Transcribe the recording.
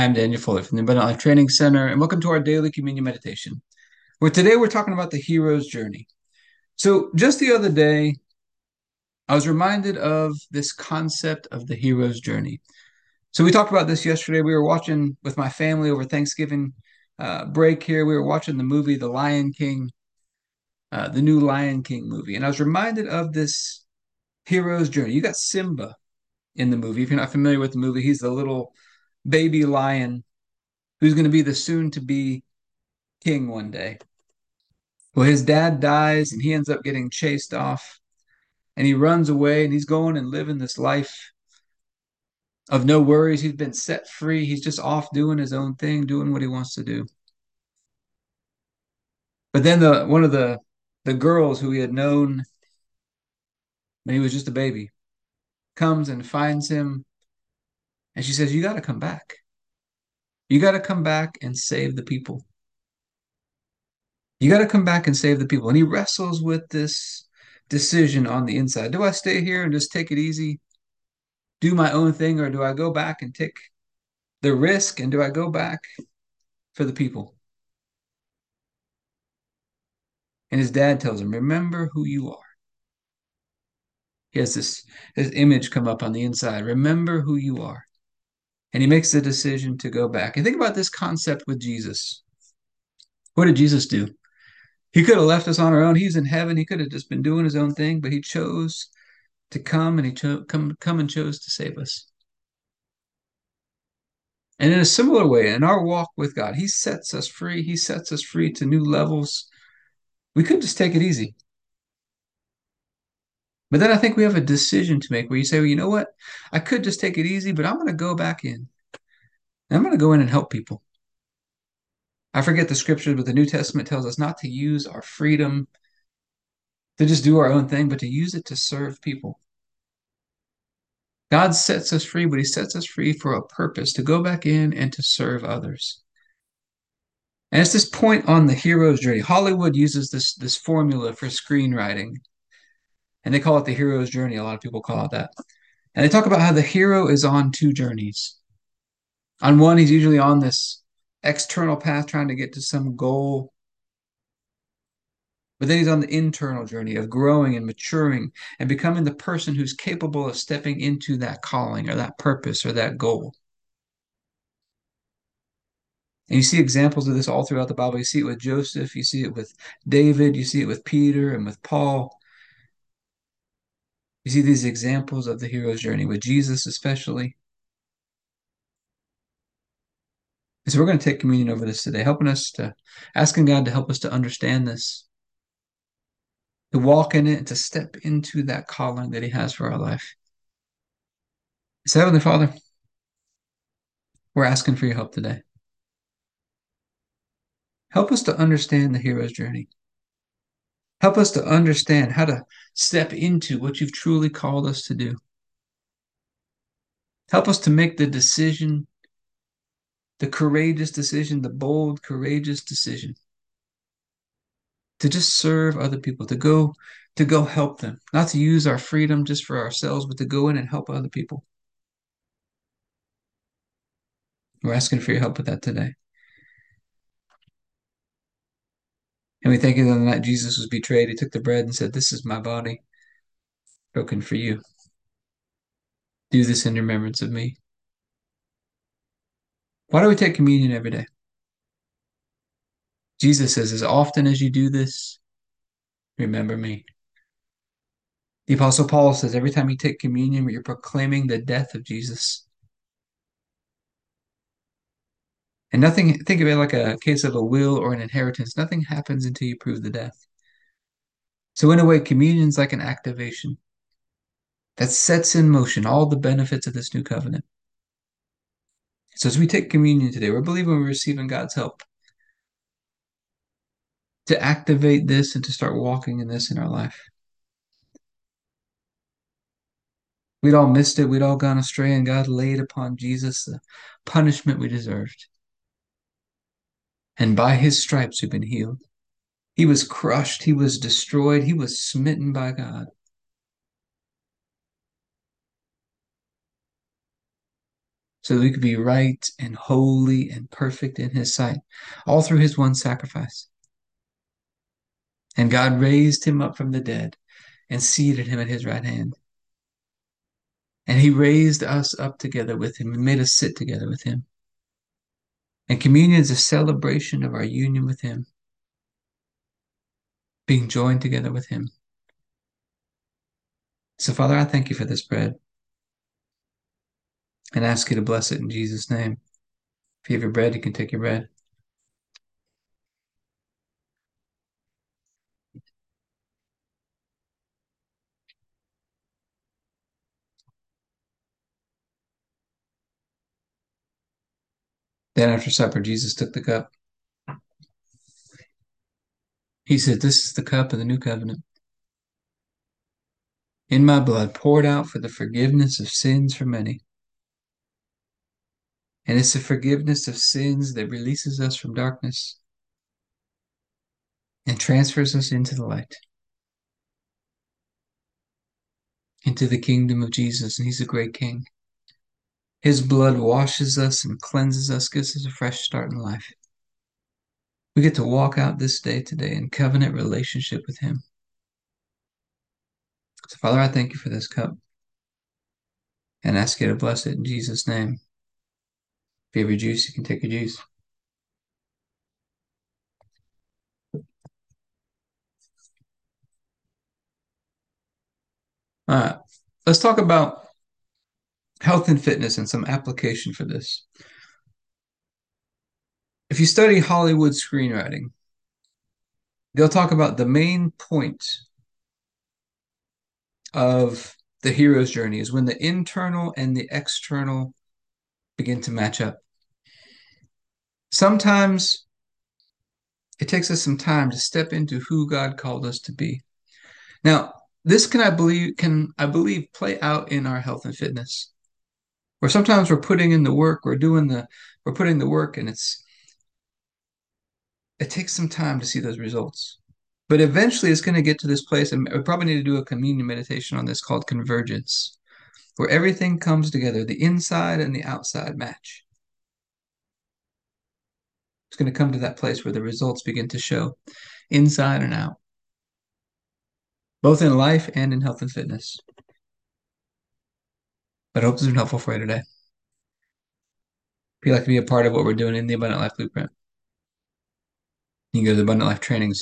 Hi, I'm Daniel Fuller from the Abundant Training Center, and welcome to our daily communion meditation. Where today we're talking about the hero's journey. So, just the other day, I was reminded of this concept of the hero's journey. So, we talked about this yesterday. We were watching with my family over Thanksgiving uh, break here. We were watching the movie The Lion King, uh, the new Lion King movie, and I was reminded of this hero's journey. You got Simba in the movie. If you're not familiar with the movie, he's the little baby lion who's going to be the soon to be king one day. Well, his dad dies and he ends up getting chased off and he runs away and he's going and living this life of no worries. He's been set free. He's just off doing his own thing, doing what he wants to do. But then the one of the the girls who he had known when he was just a baby comes and finds him and she says, You got to come back. You got to come back and save the people. You got to come back and save the people. And he wrestles with this decision on the inside. Do I stay here and just take it easy, do my own thing, or do I go back and take the risk? And do I go back for the people? And his dad tells him, Remember who you are. He has this, this image come up on the inside. Remember who you are and he makes the decision to go back. And think about this concept with Jesus. What did Jesus do? He could have left us on our own. He's in heaven. He could have just been doing his own thing, but he chose to come and he cho- come come and chose to save us. And in a similar way, in our walk with God, he sets us free. He sets us free to new levels. We could just take it easy. But then I think we have a decision to make where you say, well, you know what? I could just take it easy, but I'm going to go back in. I'm going to go in and help people. I forget the scriptures, but the New Testament tells us not to use our freedom to just do our own thing, but to use it to serve people. God sets us free, but He sets us free for a purpose to go back in and to serve others. And it's this point on the hero's journey. Hollywood uses this, this formula for screenwriting, and they call it the hero's journey. A lot of people call it that. And they talk about how the hero is on two journeys. On one, he's usually on this external path trying to get to some goal. But then he's on the internal journey of growing and maturing and becoming the person who's capable of stepping into that calling or that purpose or that goal. And you see examples of this all throughout the Bible. You see it with Joseph, you see it with David, you see it with Peter and with Paul. See these examples of the hero's journey with Jesus, especially. And so we're going to take communion over this today, helping us to, asking God to help us to understand this, to walk in it, and to step into that calling that He has for our life. So, Heavenly Father, we're asking for your help today. Help us to understand the hero's journey. Help us to understand how to step into what you've truly called us to do. Help us to make the decision the courageous decision, the bold, courageous decision to just serve other people, to go to go help them, not to use our freedom just for ourselves, but to go in and help other people. We're asking for your help with that today. And we thank you that the night Jesus was betrayed, he took the bread and said, This is my body broken for you. Do this in remembrance of me. Why do we take communion every day? Jesus says, As often as you do this, remember me. The Apostle Paul says, Every time you take communion, you're proclaiming the death of Jesus. And nothing, think of it like a case of a will or an inheritance. Nothing happens until you prove the death. So, in a way, communion is like an activation that sets in motion all the benefits of this new covenant. So, as we take communion today, we're believing we're receiving God's help to activate this and to start walking in this in our life. We'd all missed it. We'd all gone astray, and God laid upon Jesus the punishment we deserved. And by his stripes we've been healed. He was crushed, he was destroyed, he was smitten by God. so that we could be right and holy and perfect in his sight, all through his one sacrifice. And God raised him up from the dead and seated him at his right hand. And he raised us up together with him and made us sit together with him. And communion is a celebration of our union with him, being joined together with him. So, Father, I thank you for this bread and ask you to bless it in Jesus' name. If you have your bread, you can take your bread. Then after supper, Jesus took the cup. He said, This is the cup of the new covenant. In my blood, poured out for the forgiveness of sins for many. And it's the forgiveness of sins that releases us from darkness and transfers us into the light, into the kingdom of Jesus. And He's a great King. His blood washes us and cleanses us, gives us a fresh start in life. We get to walk out this day today in covenant relationship with Him. So, Father, I thank you for this cup and ask you to bless it in Jesus' name. If you have your juice, you can take your juice. All right, let's talk about health and fitness and some application for this. If you study Hollywood screenwriting, they'll talk about the main point of the hero's journey is when the internal and the external begin to match up. Sometimes it takes us some time to step into who God called us to be. Now, this can I believe can I believe play out in our health and fitness. Where sometimes we're putting in the work, we're doing the we're putting the work and it's it takes some time to see those results. But eventually it's going to get to this place, and we probably need to do a communion meditation on this called convergence, where everything comes together, the inside and the outside match. It's going to come to that place where the results begin to show inside and out, both in life and in health and fitness. But I hope this has been helpful for you today. If you'd like to be a part of what we're doing in the Abundant Life Blueprint, you can go to the Abundant Life Training.